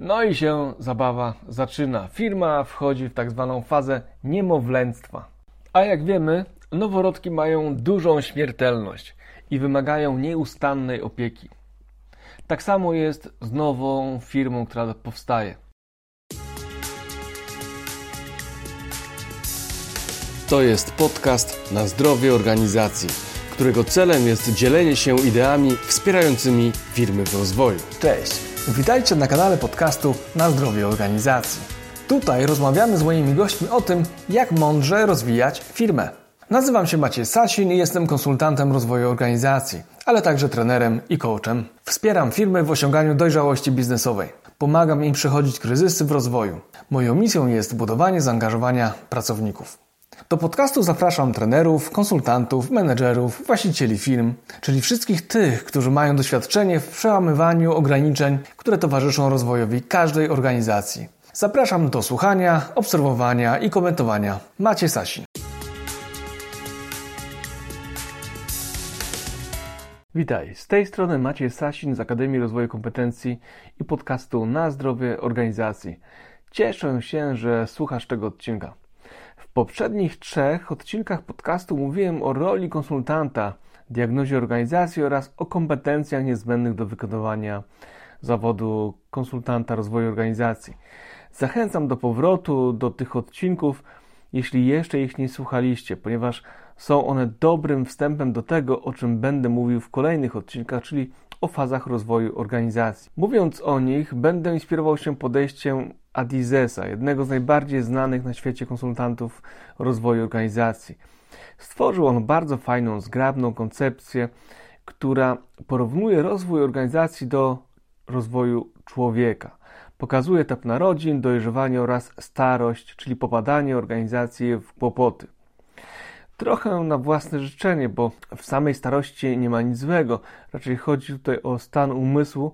No i się zabawa zaczyna. Firma wchodzi w tak zwaną fazę niemowlęctwa. A jak wiemy, noworodki mają dużą śmiertelność i wymagają nieustannej opieki. Tak samo jest z nową firmą, która powstaje. To jest podcast na zdrowie organizacji, którego celem jest dzielenie się ideami wspierającymi firmy w rozwoju. Cześć, witajcie na kanale podcastu Na zdrowie organizacji. Tutaj rozmawiamy z moimi gośćmi o tym, jak mądrze rozwijać firmę. Nazywam się Maciej Sasin i jestem konsultantem rozwoju organizacji, ale także trenerem i coachem. Wspieram firmy w osiąganiu dojrzałości biznesowej. Pomagam im przechodzić kryzysy w rozwoju. Moją misją jest budowanie zaangażowania pracowników. Do podcastu zapraszam trenerów, konsultantów, menedżerów, właścicieli firm, czyli wszystkich tych, którzy mają doświadczenie w przełamywaniu ograniczeń, które towarzyszą rozwojowi każdej organizacji. Zapraszam do słuchania, obserwowania i komentowania. Macie Sasin. Witaj, z tej strony Maciej Sasin z Akademii Rozwoju Kompetencji i podcastu Na Zdrowie Organizacji. Cieszę się, że słuchasz tego odcinka. W poprzednich trzech odcinkach podcastu mówiłem o roli konsultanta, diagnozie organizacji oraz o kompetencjach niezbędnych do wykonywania zawodu konsultanta rozwoju organizacji. Zachęcam do powrotu do tych odcinków, jeśli jeszcze ich nie słuchaliście, ponieważ są one dobrym wstępem do tego, o czym będę mówił w kolejnych odcinkach, czyli o fazach rozwoju organizacji. Mówiąc o nich, będę inspirował się podejściem Adizesa, jednego z najbardziej znanych na świecie konsultantów rozwoju organizacji. Stworzył on bardzo fajną, zgrabną koncepcję, która porównuje rozwój organizacji do rozwoju człowieka. Pokazuje etap narodzin, dojrzewanie oraz starość, czyli popadanie organizacji w kłopoty. Trochę na własne życzenie, bo w samej starości nie ma nic złego. Raczej chodzi tutaj o stan umysłu,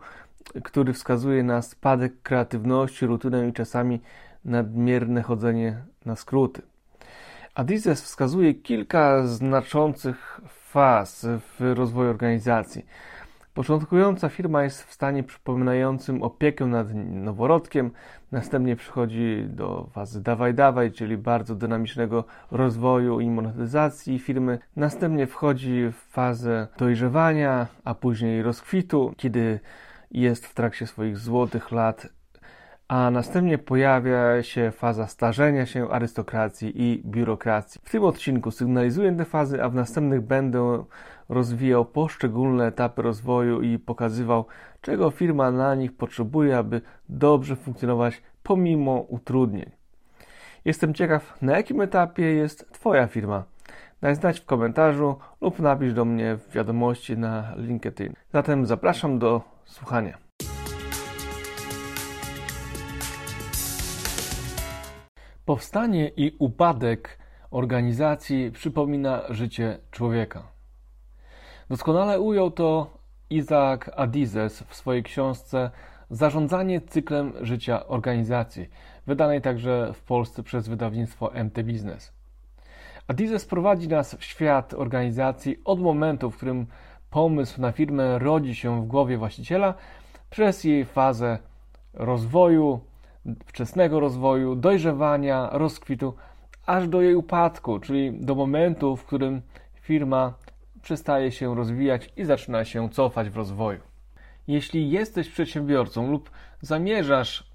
który wskazuje na spadek kreatywności, rutynę i czasami nadmierne chodzenie na skróty. Adizes wskazuje kilka znaczących faz w rozwoju organizacji. Początkująca firma jest w stanie przypominającym opiekę nad noworodkiem, następnie przychodzi do fazy dawaj dawaj, czyli bardzo dynamicznego rozwoju i monetyzacji firmy. Następnie wchodzi w fazę dojrzewania, a później rozkwitu, kiedy jest w trakcie swoich złotych lat, a następnie pojawia się faza starzenia się arystokracji i biurokracji. W tym odcinku sygnalizuję te fazy, a w następnych będę rozwijał poszczególne etapy rozwoju i pokazywał, czego firma na nich potrzebuje, aby dobrze funkcjonować pomimo utrudnień. Jestem ciekaw, na jakim etapie jest Twoja firma. Daj znać w komentarzu lub napisz do mnie w wiadomości na LinkedIn. Zatem zapraszam do słuchania. Powstanie i upadek organizacji przypomina życie człowieka. Doskonale ujął to Isaac Adizes w swojej książce Zarządzanie cyklem życia organizacji, wydanej także w Polsce przez wydawnictwo MT Business. Adizes prowadzi nas w świat organizacji od momentu, w którym pomysł na firmę rodzi się w głowie właściciela, przez jej fazę rozwoju, wczesnego rozwoju, dojrzewania, rozkwitu, aż do jej upadku, czyli do momentu, w którym firma przestaje się rozwijać i zaczyna się cofać w rozwoju. Jeśli jesteś przedsiębiorcą lub zamierzasz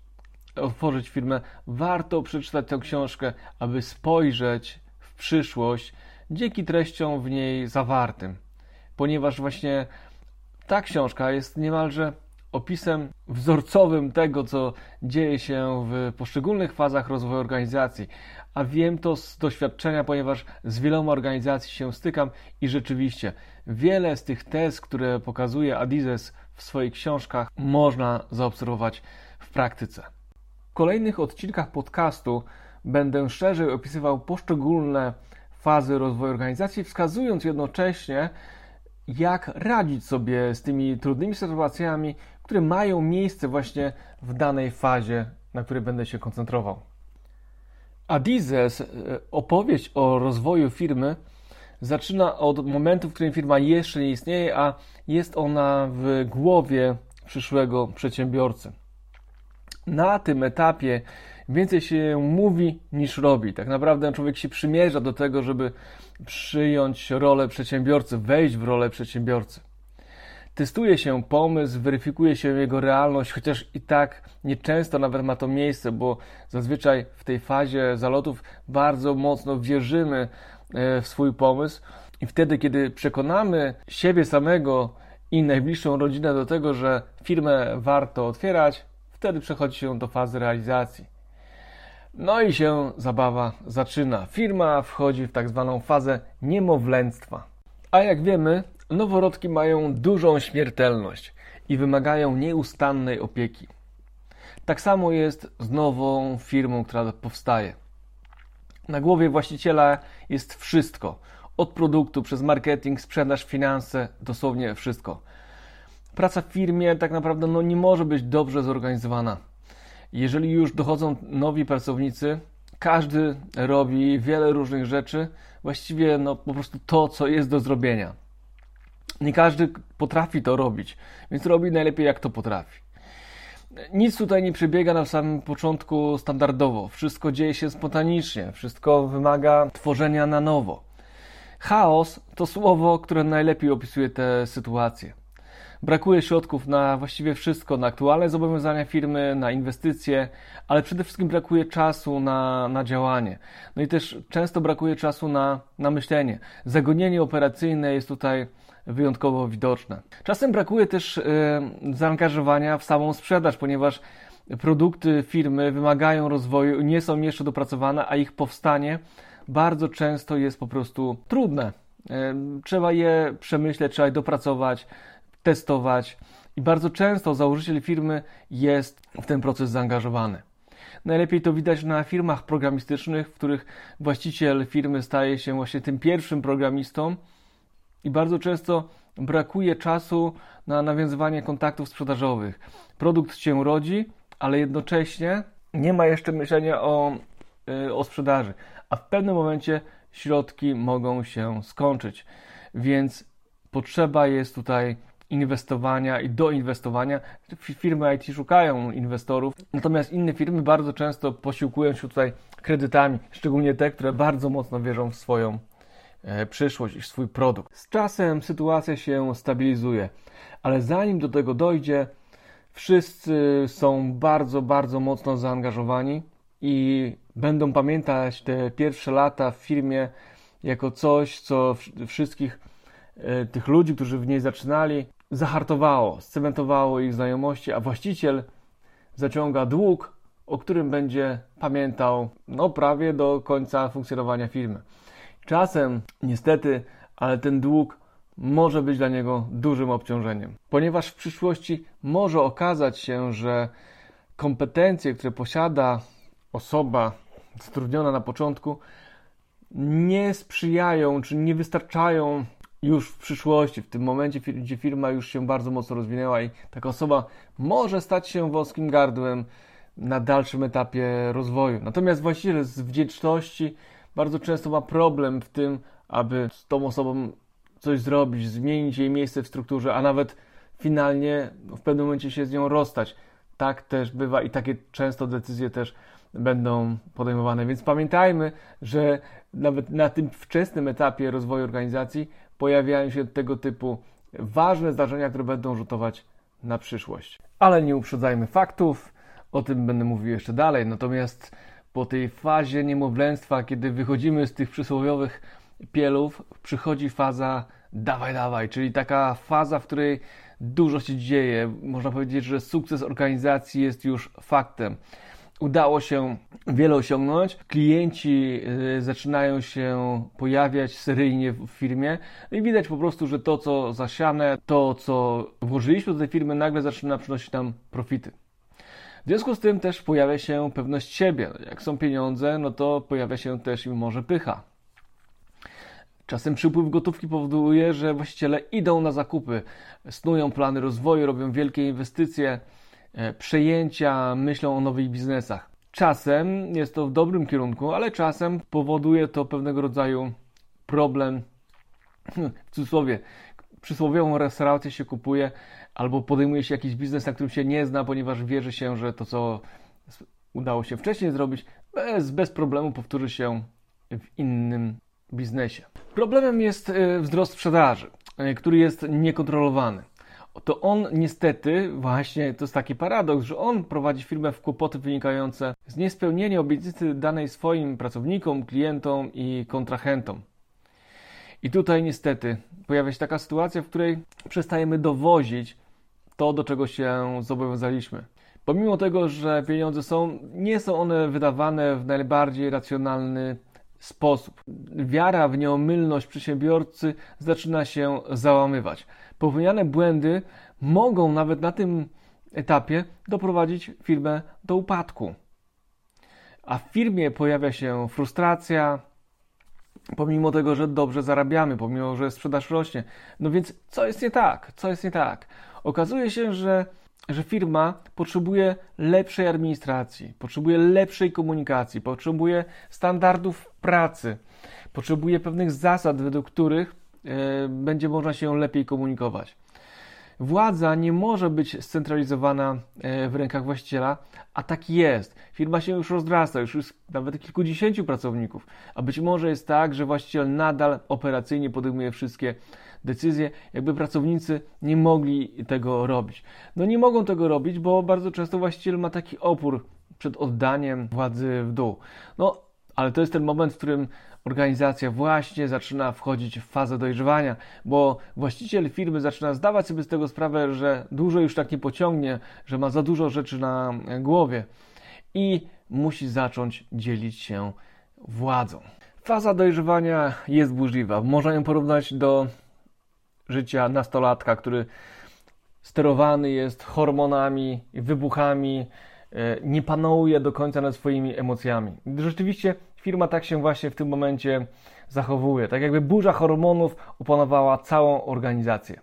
otworzyć firmę, warto przeczytać tę książkę, aby spojrzeć w przyszłość dzięki treściom w niej zawartym, ponieważ właśnie ta książka jest niemalże opisem wzorcowym tego, co dzieje się w poszczególnych fazach rozwoju organizacji. A wiem to z doświadczenia, ponieważ z wieloma organizacji się stykam i rzeczywiście wiele z tych tez, które pokazuje Adizes w swoich książkach, można zaobserwować w praktyce. W kolejnych odcinkach podcastu będę szerzej opisywał poszczególne fazy rozwoju organizacji, wskazując jednocześnie, jak radzić sobie z tymi trudnymi sytuacjami, które mają miejsce właśnie w danej fazie, na której będę się koncentrował. Adizes, e, opowieść o rozwoju firmy, zaczyna od momentu, w którym firma jeszcze nie istnieje, a jest ona w głowie przyszłego przedsiębiorcy. Na tym etapie więcej się mówi niż robi. Tak naprawdę człowiek się przymierza do tego, żeby przyjąć rolę przedsiębiorcy, wejść w rolę przedsiębiorcy. Testuje się pomysł, weryfikuje się jego realność, chociaż i tak nieczęsto nawet ma to miejsce, bo zazwyczaj w tej fazie zalotów bardzo mocno wierzymy e, w swój pomysł i wtedy, kiedy przekonamy siebie samego i najbliższą rodzinę do tego, że firmę warto otwierać, wtedy przechodzi się do fazy realizacji. No i się zabawa zaczyna. Firma wchodzi w tak zwaną fazę niemowlęctwa. A jak wiemy, noworodki mają dużą śmiertelność i wymagają nieustannej opieki. Tak samo jest z nową firmą, która powstaje. Na głowie właściciela jest wszystko. Od produktu, przez marketing, sprzedaż, finanse, dosłownie wszystko. Praca w firmie tak naprawdę no, nie może być dobrze zorganizowana. Jeżeli już dochodzą nowi pracownicy, każdy robi wiele różnych rzeczy, właściwie no, po prostu to, co jest do zrobienia. Nie każdy potrafi to robić, więc robi najlepiej jak to potrafi. Nic tutaj nie przebiega na samym początku standardowo. Wszystko dzieje się spontanicznie, wszystko wymaga tworzenia na nowo. Chaos to słowo, które najlepiej opisuje tę sytuację. Brakuje środków na właściwie wszystko, na aktualne zobowiązania firmy, na inwestycje, ale przede wszystkim brakuje czasu na, na działanie. No i też często brakuje czasu na, na myślenie. Zagonienie operacyjne jest tutaj wyjątkowo widoczne. Czasem brakuje też y, zaangażowania w samą sprzedaż, ponieważ produkty firmy wymagają rozwoju, nie są jeszcze dopracowane, a ich powstanie bardzo często jest po prostu trudne. Trzeba je przemyśleć, trzeba je dopracować, testować i bardzo często założyciel firmy jest w ten proces zaangażowany. Najlepiej to widać na firmach programistycznych, w których właściciel firmy staje się właśnie tym pierwszym programistą i bardzo często brakuje czasu na nawiązywanie kontaktów sprzedażowych. Produkt się rodzi, ale jednocześnie nie ma jeszcze myślenia o, yy, o sprzedaży, a w pewnym momencie środki mogą się skończyć. Więc potrzeba jest tutaj inwestowania i doinwestowania. Firmy IT szukają inwestorów, natomiast inne firmy bardzo często posiłkują się tutaj kredytami, szczególnie te, które bardzo mocno wierzą w swoją e, przyszłość i swój produkt. Z czasem sytuacja się stabilizuje, ale zanim do tego dojdzie, wszyscy są bardzo, bardzo mocno zaangażowani i będą pamiętać te pierwsze lata w firmie jako coś, co wszystkich e, tych ludzi, którzy w niej zaczynali, zahartowało, scementowało ich znajomości, a właściciel zaciąga dług, o którym będzie pamiętał no prawie do końca funkcjonowania firmy. Czasem, niestety, ale ten dług może być dla niego dużym obciążeniem, ponieważ w przyszłości może okazać się, że kompetencje, które posiada osoba zatrudniona na początku, nie sprzyjają czy nie wystarczają już w przyszłości, w tym momencie, gdzie firma już się bardzo mocno rozwinęła i taka osoba może stać się wąskim gardłem na dalszym etapie rozwoju. Natomiast właściciel z wdzięczności bardzo często ma problem w tym, aby z tą osobą coś zrobić, zmienić jej miejsce w strukturze, a nawet finalnie w pewnym momencie się z nią rozstać. Tak też bywa i takie często decyzje też będą podejmowane. Więc pamiętajmy, że nawet na tym wczesnym etapie rozwoju organizacji pojawiają się tego typu ważne zdarzenia, które będą rzutować na przyszłość. Ale nie uprzedzajmy faktów, o tym będę mówił jeszcze dalej. Natomiast po tej fazie niemowlęctwa, kiedy wychodzimy z tych przysłowiowych pielów, przychodzi faza dawaj, dawaj, czyli taka faza, w której dużo się dzieje. Można powiedzieć, że sukces organizacji jest już faktem udało się wiele osiągnąć. Klienci y, zaczynają się pojawiać seryjnie w firmie i widać po prostu, że to, co zasiane, to, co włożyliśmy do tej firmy, nagle zaczyna przynosić nam profity. W związku z tym też pojawia się pewność siebie. Jak są pieniądze, no to pojawia się też i może pycha. Czasem przypływ gotówki powoduje, że właściciele idą na zakupy, snują plany rozwoju, robią wielkie inwestycje, przejęcia, myślą o nowych biznesach. Czasem jest to w dobrym kierunku, ale czasem powoduje to pewnego rodzaju problem, w cudzysłowie, przysłowiową restaurację się kupuje, albo podejmuje się jakiś biznes, na którym się nie zna, ponieważ wierzy się, że to, co udało się wcześniej zrobić, bez, bez problemu powtórzy się w innym biznesie. Problemem jest e, wzrost sprzedaży, e, który jest niekontrolowany. To on niestety, właśnie to jest taki paradoks, że on prowadzi firmę w kłopoty wynikające z niespełnienia obietnicy danej swoim pracownikom, klientom i kontrahentom. I tutaj niestety pojawia się taka sytuacja, w której przestajemy dowozić to, do czego się zobowiązaliśmy. Pomimo tego, że pieniądze są, nie są one wydawane w najbardziej racjonalny sposób. Wiara w nieomylność przedsiębiorcy zaczyna się załamywać. Popełniane błędy mogą nawet na tym etapie doprowadzić firmę do upadku. A w firmie pojawia się frustracja, pomimo tego, że dobrze zarabiamy, pomimo, że sprzedaż rośnie. No więc co jest nie tak? Co jest nie tak? Okazuje się, że, że firma potrzebuje lepszej administracji, potrzebuje lepszej komunikacji, potrzebuje standardów pracy, potrzebuje pewnych zasad, według których będzie można się lepiej komunikować. Władza nie może być scentralizowana e, w rękach właściciela, a tak jest. Firma się już rozrasta, już jest nawet kilkudziesięciu pracowników, a być może jest tak, że właściciel nadal operacyjnie podejmuje wszystkie decyzje, jakby pracownicy nie mogli tego robić. No nie mogą tego robić, bo bardzo często właściciel ma taki opór przed oddaniem władzy w dół. No, ale to jest ten moment, w którym organizacja właśnie zaczyna wchodzić w fazę dojrzewania, bo właściciel firmy zaczyna zdawać sobie z tego sprawę, że dużo już tak nie pociągnie, że ma za dużo rzeczy na głowie i musi zacząć dzielić się władzą. Faza dojrzewania jest burzliwa. Można ją porównać do życia nastolatka, który sterowany jest hormonami, wybuchami, e, nie panuje do końca nad swoimi emocjami. Rzeczywiście firma tak się właśnie w tym momencie zachowuje, tak jakby burza hormonów opanowała całą organizację.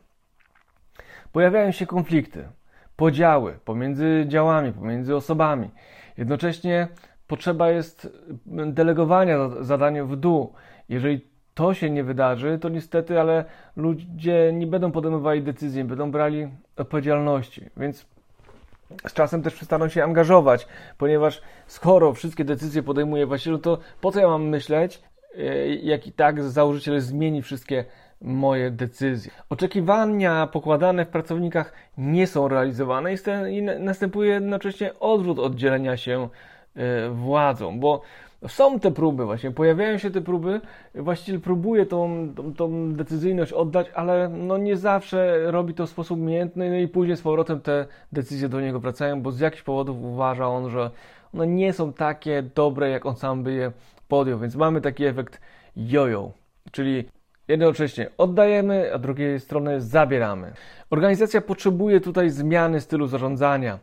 Pojawiają się konflikty, podziały pomiędzy działami, pomiędzy osobami. Jednocześnie potrzeba jest delegowania zadań w dół. Jeżeli to się nie wydarzy, to niestety, ale ludzie nie będą podejmowali decyzji, nie będą brali odpowiedzialności. Więc z czasem też przestaną się angażować, ponieważ skoro wszystkie decyzje podejmuje właściciel, to po co ja mam myśleć, e, jak i tak założyciel zmieni wszystkie moje decyzje. Oczekiwania pokładane w pracownikach nie są realizowane i następuje jednocześnie odwrót oddzielenia się e, władzą, bo są te próby właśnie, pojawiają się te próby, właściciel próbuje tą, tą, tą, decyzyjność oddać, ale no nie zawsze robi to w sposób umiejętny no i później z powrotem te decyzje do niego wracają, bo z jakichś powodów uważa on, że one nie są takie dobre, jak on sam by je podjął, więc mamy taki efekt jojo, czyli jednocześnie oddajemy, a drugiej strony zabieramy. Organizacja potrzebuje tutaj zmiany stylu zarządzania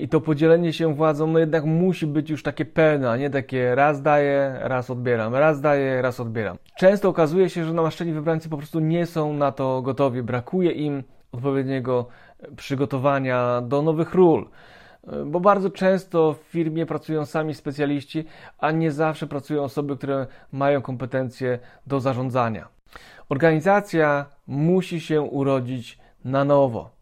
i to podzielenie się władzą no jednak musi być już takie pełne, a nie takie raz daję, raz odbieram, raz daję, raz odbieram. Często okazuje się, że namaszczeni wybrańcy po prostu nie są na to gotowi, brakuje im odpowiedniego przygotowania do nowych ról. Bo bardzo często w firmie pracują sami specjaliści, a nie zawsze pracują osoby, które mają kompetencje do zarządzania. Organizacja musi się urodzić na nowo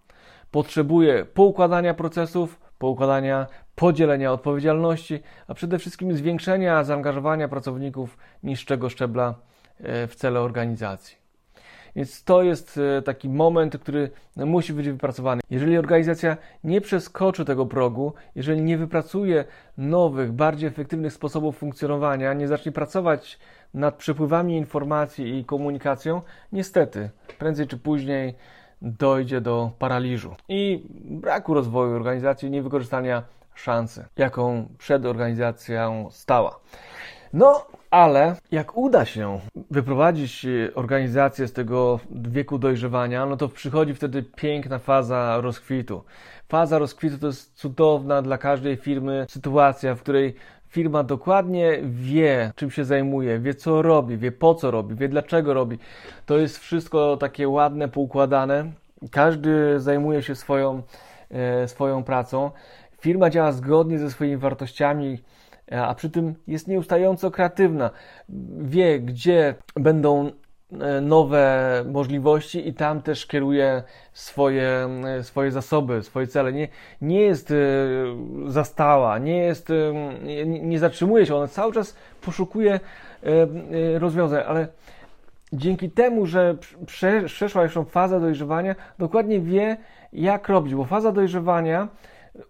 potrzebuje poukładania procesów, poukładania podzielenia odpowiedzialności, a przede wszystkim zwiększenia zaangażowania pracowników niższego szczebla e, w cele organizacji. Więc to jest e, taki moment, który musi być wypracowany. Jeżeli organizacja nie przeskoczy tego progu, jeżeli nie wypracuje nowych, bardziej efektywnych sposobów funkcjonowania, nie zacznie pracować nad przepływami informacji i komunikacją, niestety, prędzej czy później dojdzie do paraliżu i braku rozwoju organizacji, niewykorzystania szansy, jaką przed organizacją stała. No, ale jak uda się wyprowadzić organizację z tego wieku dojrzewania, no to przychodzi wtedy piękna faza rozkwitu. Faza rozkwitu to jest cudowna dla każdej firmy sytuacja, w której firma dokładnie wie, czym się zajmuje, wie co robi, wie po co robi, wie dlaczego robi. To jest wszystko takie ładne, poukładane. Każdy zajmuje się swoją, e, swoją pracą. Firma działa zgodnie ze swoimi wartościami, e, a przy tym jest nieustająco kreatywna. Wie, gdzie będą nowe możliwości i tam też kieruje swoje, e, swoje zasoby, swoje cele. Nie, nie jest zastała, nie jest, nie, nie zatrzymuje się, ona cały czas poszukuje rozwiązań, ale dzięki temu, że przeszła już fazę dojrzewania, dokładnie wie, jak robić, bo faza dojrzewania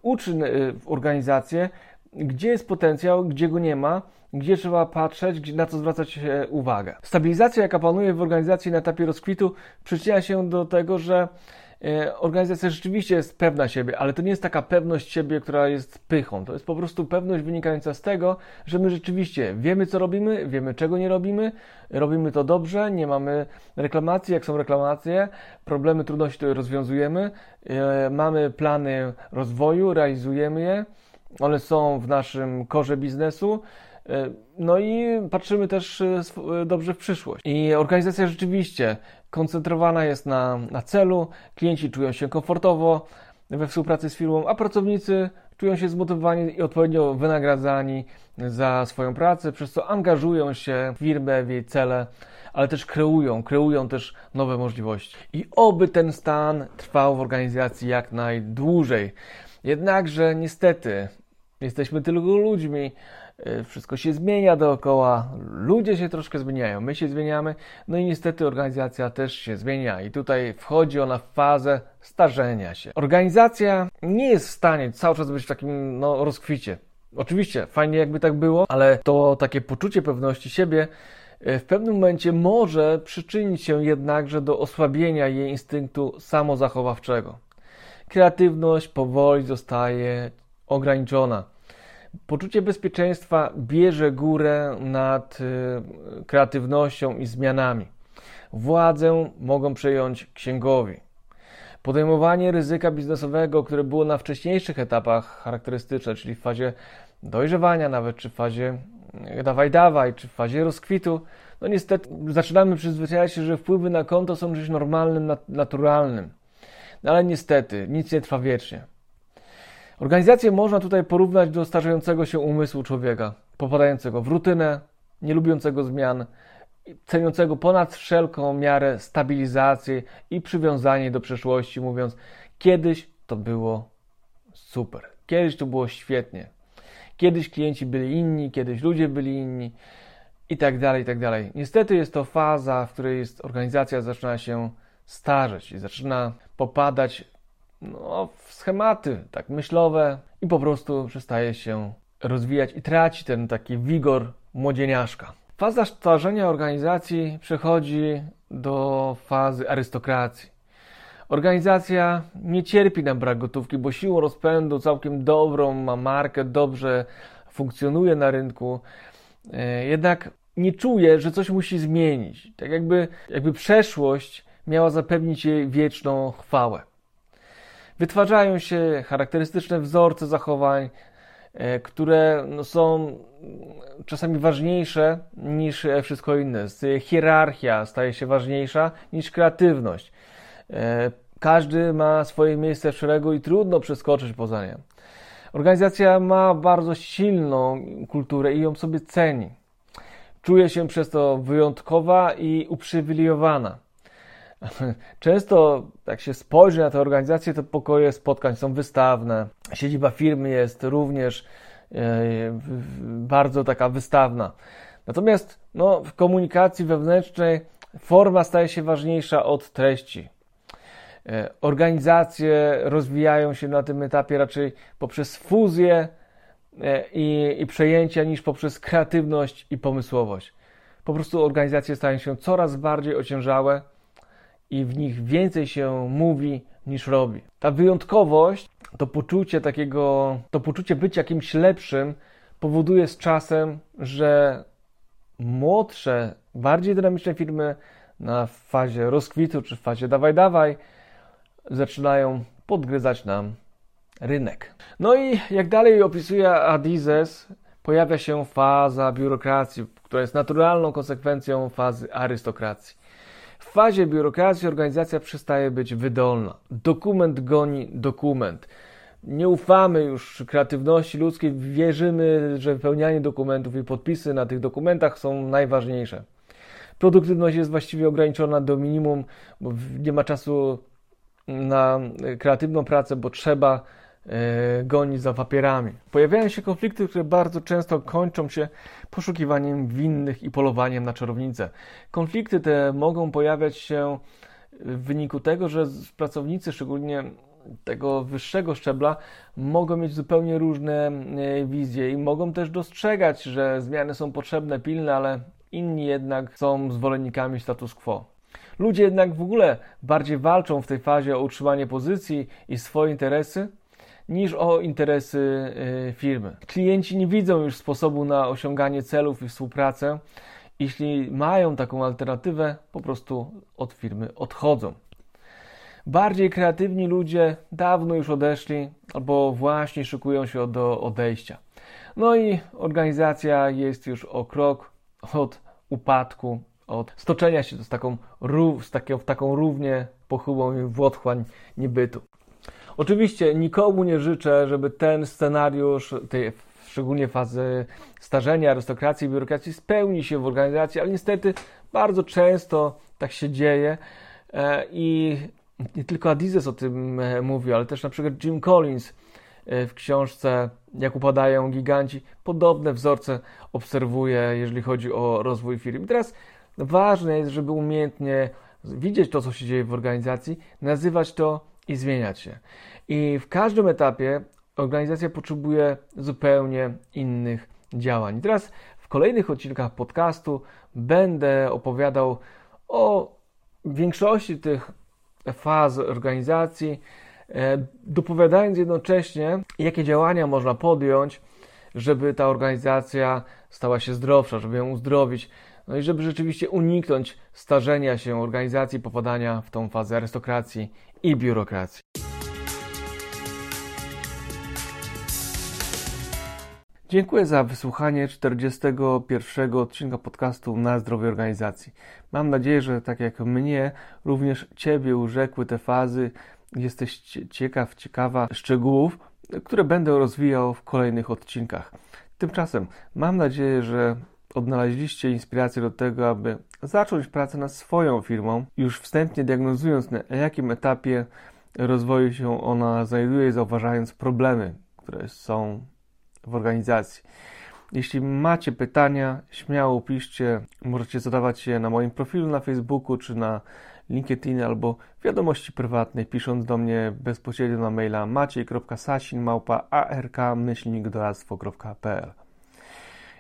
uczy organizację, gdzie jest potencjał, gdzie go nie ma, gdzie trzeba patrzeć, na co zwracać uwagę. Stabilizacja, jaka panuje w organizacji na etapie rozkwitu, przyczynia się do tego, że e, organizacja rzeczywiście jest pewna siebie, ale to nie jest taka pewność siebie, która jest pychą. To jest po prostu pewność wynikająca z tego, że my rzeczywiście wiemy, co robimy, wiemy, czego nie robimy, robimy to dobrze, nie mamy reklamacji, jak są reklamacje, problemy, trudności to rozwiązujemy, e, mamy plany rozwoju, realizujemy je, one są w naszym korze biznesu. E, no i patrzymy też e, e, dobrze w przyszłość. I organizacja rzeczywiście koncentrowana jest na, na celu, klienci czują się komfortowo we współpracy z firmą, a pracownicy czują się zmotywowani i odpowiednio wynagradzani za swoją pracę, przez co angażują się w firmę, w jej cele, ale też kreują, kreują też nowe możliwości. I oby ten stan trwał w organizacji jak najdłużej. Jednakże niestety jesteśmy tylko ludźmi, wszystko się zmienia dookoła, ludzie się troszkę zmieniają, my się zmieniamy, no i niestety organizacja też się zmienia i tutaj wchodzi ona w fazę starzenia się. Organizacja nie jest w stanie cały czas być w takim no, rozkwicie. Oczywiście, fajnie jakby tak było, ale to takie poczucie pewności siebie y, w pewnym momencie może przyczynić się jednakże do osłabienia jej instynktu samozachowawczego kreatywność powoli zostaje ograniczona. Poczucie bezpieczeństwa bierze górę nad y, kreatywnością i zmianami. Władzę mogą przejąć księgowi. Podejmowanie ryzyka biznesowego, które było na wcześniejszych etapach charakterystyczne, czyli w fazie dojrzewania, nawet czy w fazie y, dawaj, dawaj, czy w fazie rozkwitu, no niestety zaczynamy przyzwyczajać się, że wpływy na konto są czymś normalnym, naturalnym. No ale niestety, nic nie trwa wiecznie. Organizację można tutaj porównać do starzejącego się umysłu człowieka, popadającego w rutynę, nie lubiącego zmian, ceniącego ponad wszelką miarę stabilizację i przywiązanie do przeszłości, mówiąc: Kiedyś to było super, kiedyś to było świetnie, kiedyś klienci byli inni, kiedyś ludzie byli inni i tak dalej, i tak dalej. Niestety jest to faza, w której jest, organizacja zaczyna się starzeć i zaczyna popadać no, w schematy tak myślowe i po prostu przestaje się rozwijać i traci ten taki wigor młodzieniaszka. Faza starzenia organizacji przechodzi do fazy arystokracji. Organizacja nie cierpi na brak gotówki, bo siłą rozpędu całkiem dobrą ma markę, dobrze funkcjonuje na rynku. E, jednak nie czuje, że coś musi zmienić. Tak jakby, jakby przeszłość miała zapewnić jej wieczną chwałę. Wytwarzają się charakterystyczne wzorce zachowań, e, które no, są czasami ważniejsze niż wszystko inne. Hierarchia staje się ważniejsza niż kreatywność. E, każdy ma swoje miejsce w szeregu i trudno przeskoczyć poza nie. Organizacja ma bardzo silną kulturę i ją sobie ceni. Czuje się przez to wyjątkowa i uprzywilejowana. Często, jak się spojrzy na te organizacje, to pokoje spotkań są wystawne. Siedziba firmy jest również e, bardzo taka wystawna. Natomiast no, w komunikacji wewnętrznej forma staje się ważniejsza od treści. E, organizacje rozwijają się na tym etapie raczej poprzez fuzję e, i, i przejęcia niż poprzez kreatywność i pomysłowość. Po prostu organizacje stają się coraz bardziej ociężałe i w nich więcej się mówi niż robi. Ta wyjątkowość, to poczucie takiego, to poczucie być jakimś lepszym powoduje z czasem, że młodsze, bardziej dynamiczne firmy na fazie rozkwitu czy w fazie dawaj dawaj zaczynają podgryzać nam rynek. No i jak dalej opisuje Adizes, pojawia się faza biurokracji, która jest naturalną konsekwencją fazy arystokracji. W fazie biurokracji organizacja przestaje być wydolna. Dokument goni dokument. Nie ufamy już kreatywności ludzkiej, wierzymy, że wypełnianie dokumentów i podpisy na tych dokumentach są najważniejsze. Produktywność jest właściwie ograniczona do minimum, bo nie ma czasu na kreatywną pracę, bo trzeba goni za papierami. Pojawiają się konflikty, które bardzo często kończą się poszukiwaniem winnych i polowaniem na czarownicę. Konflikty te mogą pojawiać się w wyniku tego, że pracownicy, szczególnie tego wyższego szczebla, mogą mieć zupełnie różne e, wizje i mogą też dostrzegać, że zmiany są potrzebne, pilne, ale inni jednak są zwolennikami status quo. Ludzie jednak w ogóle bardziej walczą w tej fazie o utrzymanie pozycji i swoje interesy, niż o interesy y, firmy. Klienci nie widzą już sposobu na osiąganie celów i współpracę. Jeśli mają taką alternatywę, po prostu od firmy odchodzą. Bardziej kreatywni ludzie dawno już odeszli albo właśnie szykują się do odejścia. No i organizacja jest już o krok od upadku, od stoczenia się z taką, z taką, w taką równie pochyłą i w otchłań niebytu. Oczywiście nikomu nie życzę, żeby ten scenariusz, tej szczególnie fazy starzenia, arystokracji, biurokracji spełni się w organizacji, ale niestety bardzo często tak się dzieje e, i nie tylko Adizes o tym e, mówi, ale też na przykład Jim Collins e, w książce Jak upadają giganci podobne wzorce obserwuje, jeżeli chodzi o rozwój firm. I teraz ważne jest, żeby umiejętnie widzieć to, co się dzieje w organizacji, nazywać to i zmieniać się. I w każdym etapie organizacja potrzebuje zupełnie innych działań. Teraz w kolejnych odcinkach podcastu będę opowiadał o większości tych faz organizacji, e, dopowiadając jednocześnie, jakie działania można podjąć, żeby ta organizacja stała się zdrowsza, żeby ją uzdrowić, no i żeby rzeczywiście uniknąć starzenia się organizacji, popadania w tą fazę arystokracji i biurokracji. Dziękuję za wysłuchanie 41 odcinka podcastu na zdrowie organizacji. Mam nadzieję, że tak jak mnie, również Ciebie urzekły te fazy. Jesteś ciekaw, ciekawa szczegółów, które będę rozwijał w kolejnych odcinkach. Tymczasem mam nadzieję, że odnaleźliście inspirację do tego, aby zacząć pracę nad swoją firmą, już wstępnie diagnozując na jakim etapie rozwoju się ona znajduje, zauważając problemy, które są w organizacji. Jeśli macie pytania, śmiało piszcie. Możecie zadawać je na moim profilu na Facebooku czy na LinkedIn albo wiadomości prywatnej, pisząc do mnie bezpośrednio na maila maciej.sasin.ark-doradztwo.pl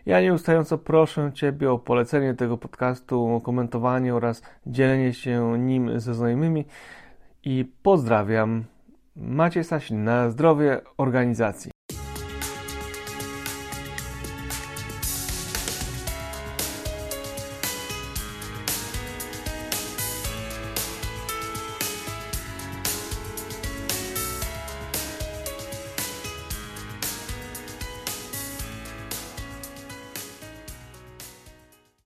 Ja nieustająco proszę Ciebie o polecenie tego podcastu, komentowanie oraz dzielenie się nim ze znajomymi i pozdrawiam. Maciej Sasin na zdrowie organizacji.